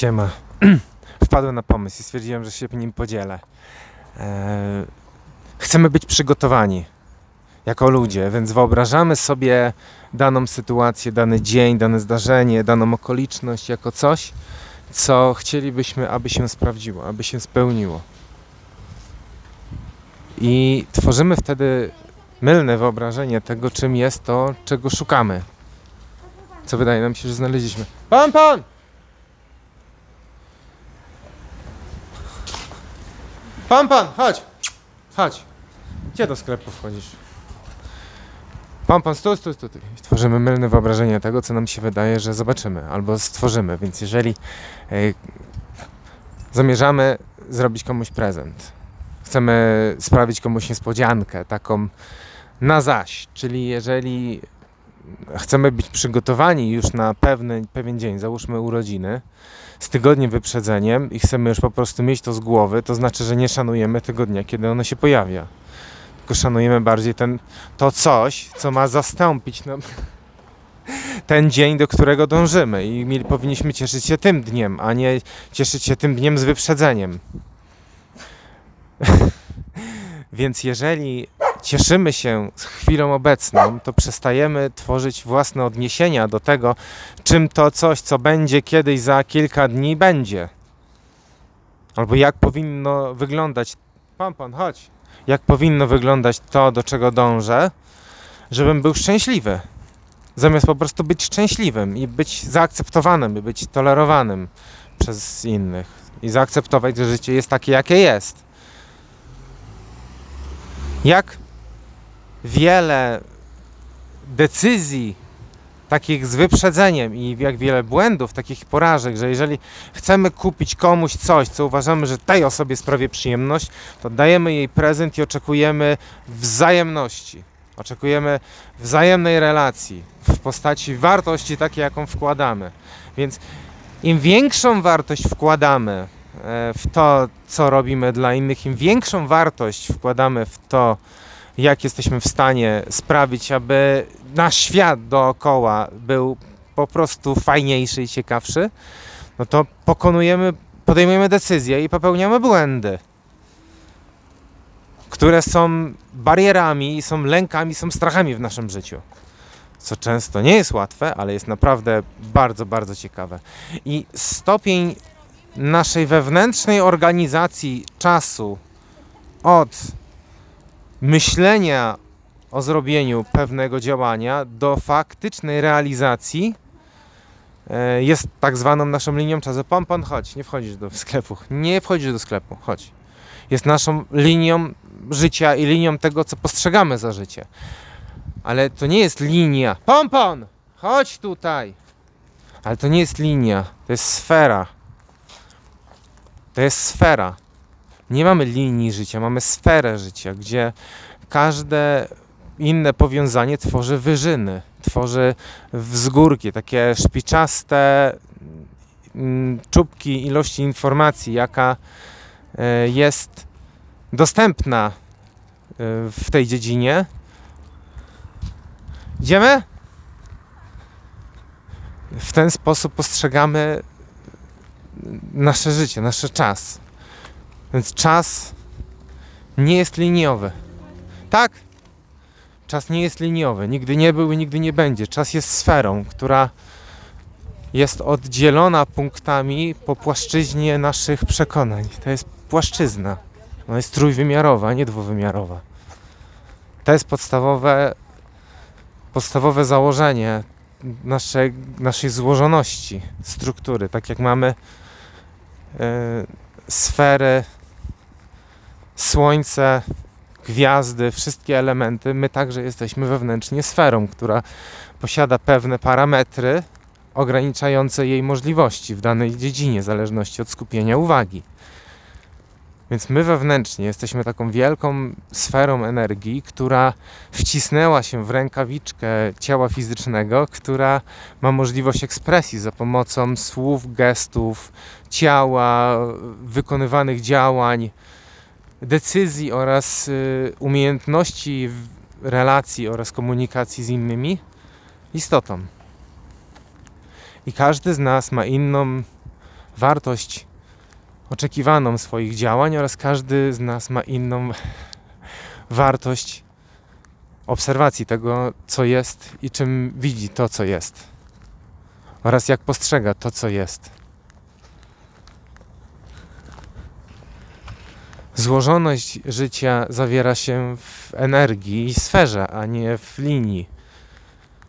Siema. Wpadłem na pomysł i stwierdziłem, że się nim podzielę. Eee, chcemy być przygotowani jako ludzie, więc wyobrażamy sobie daną sytuację, dany dzień, dane zdarzenie, daną okoliczność jako coś, co chcielibyśmy, aby się sprawdziło, aby się spełniło. I tworzymy wtedy mylne wyobrażenie tego, czym jest to, czego szukamy. Co wydaje nam się, że znaleźliśmy. Pan, pan! Pan, pan, chodź! Chodź. Gdzie do sklepu wchodzisz? Pan, pan, stój, stój, stój. Tworzymy mylne wyobrażenie tego, co nam się wydaje, że zobaczymy albo stworzymy. Więc jeżeli e, zamierzamy zrobić komuś prezent, chcemy sprawić komuś niespodziankę, taką na zaś, czyli jeżeli chcemy być przygotowani już na pewny, pewien dzień, załóżmy urodziny, z tygodniem wyprzedzeniem i chcemy już po prostu mieć to z głowy, to znaczy, że nie szanujemy tego dnia, kiedy ono się pojawia. Tylko szanujemy bardziej ten, to coś, co ma zastąpić nam ten dzień, do którego dążymy i mieli, powinniśmy cieszyć się tym dniem, a nie cieszyć się tym dniem z wyprzedzeniem. Więc jeżeli cieszymy się z chwilą obecną, to przestajemy tworzyć własne odniesienia do tego, czym to coś, co będzie kiedyś za kilka dni, będzie. Albo jak powinno wyglądać. Pan, pan, chodź. Jak powinno wyglądać to, do czego dążę, żebym był szczęśliwy. Zamiast po prostu być szczęśliwym i być zaakceptowanym, i być tolerowanym przez innych. I zaakceptować, że życie jest takie, jakie jest. Jak wiele decyzji takich z wyprzedzeniem i jak wiele błędów, takich porażek, że jeżeli chcemy kupić komuś coś, co uważamy, że tej osobie sprawi przyjemność, to dajemy jej prezent i oczekujemy wzajemności. Oczekujemy wzajemnej relacji w postaci wartości takiej, jaką wkładamy. Więc im większą wartość wkładamy e, w to, co robimy dla innych, im większą wartość wkładamy w to, jak jesteśmy w stanie sprawić, aby nasz świat dookoła był po prostu fajniejszy i ciekawszy, no to pokonujemy, podejmujemy decyzje i popełniamy błędy, które są barierami, są lękami, są strachami w naszym życiu. Co często nie jest łatwe, ale jest naprawdę bardzo, bardzo ciekawe. I stopień naszej wewnętrznej organizacji czasu od myślenia o zrobieniu pewnego działania do faktycznej realizacji e, jest tak zwaną naszą linią czasu. Pan, pan, chodź, nie wchodzisz do sklepu. Nie wchodzisz do sklepu, chodź. Jest naszą linią życia i linią tego, co postrzegamy za życie. Ale to nie jest linia. Pompon! Chodź tutaj! Ale to nie jest linia, to jest sfera. To jest sfera. Nie mamy linii życia, mamy sferę życia, gdzie każde inne powiązanie tworzy wyżyny, tworzy wzgórki, takie szpiczaste mm, czubki ilości informacji, jaka e, jest dostępna e, w tej dziedzinie. Idziemy? W ten sposób postrzegamy nasze życie, nasz czas. Więc czas nie jest liniowy. Tak, czas nie jest liniowy, nigdy nie był i nigdy nie będzie. Czas jest sferą, która jest oddzielona punktami po płaszczyźnie naszych przekonań. To jest płaszczyzna. Ona jest trójwymiarowa, nie dwuwymiarowa. To jest podstawowe, podstawowe założenie naszej, naszej złożoności struktury. Tak jak mamy y, sfery, słońce, gwiazdy, wszystkie elementy, my także jesteśmy wewnętrznie sferą, która posiada pewne parametry ograniczające jej możliwości w danej dziedzinie, w zależności od skupienia uwagi. Więc my wewnętrznie jesteśmy taką wielką sferą energii, która wcisnęła się w rękawiczkę ciała fizycznego, która ma możliwość ekspresji za pomocą słów, gestów, ciała, wykonywanych działań, decyzji oraz y, umiejętności relacji oraz komunikacji z innymi istotą. I każdy z nas ma inną wartość oczekiwaną swoich działań oraz każdy z nas ma inną wartość obserwacji tego, co jest i czym widzi to, co jest oraz jak postrzega to, co jest. Złożoność życia zawiera się w energii i sferze, a nie w linii.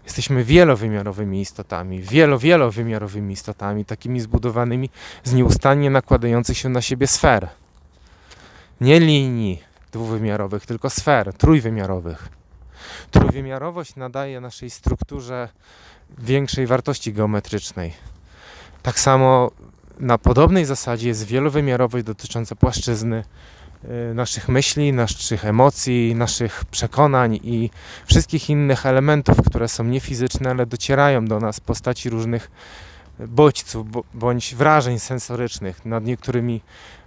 Jesteśmy wielowymiarowymi istotami, wielo, wielowymiarowymi istotami, takimi zbudowanymi z nieustannie nakładających się na siebie sfer. Nie linii dwuwymiarowych, tylko sfer trójwymiarowych. Trójwymiarowość nadaje naszej strukturze większej wartości geometrycznej. Tak samo na podobnej zasadzie jest wielowymiarowość dotycząca płaszczyzny naszych myśli, naszych emocji, naszych przekonań i wszystkich innych elementów, które są niefizyczne, ale docierają do nas w postaci różnych bodźców bo- bądź wrażeń sensorycznych. Nad niektórymi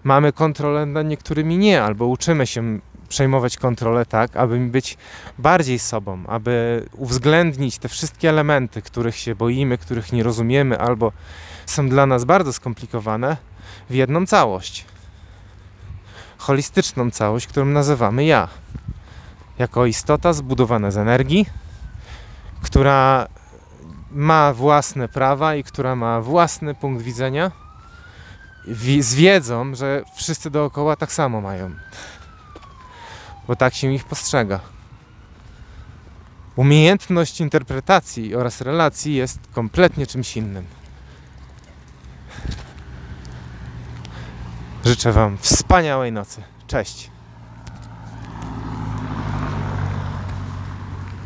mamy kontrolę, nad niektórymi nie, albo uczymy się przejmować kontrolę tak, aby być bardziej sobą, aby uwzględnić te wszystkie elementy, których się boimy, których nie rozumiemy, albo są dla nas bardzo skomplikowane, w jedną całość. Holistyczną całość, którą nazywamy ja. Jako istota zbudowana z energii, która ma własne prawa i która ma własny punkt widzenia, wi- z wiedzą, że wszyscy dookoła tak samo mają. Bo tak się ich postrzega. Umiejętność interpretacji oraz relacji jest kompletnie czymś innym. Życzę Wam wspaniałej nocy. Cześć.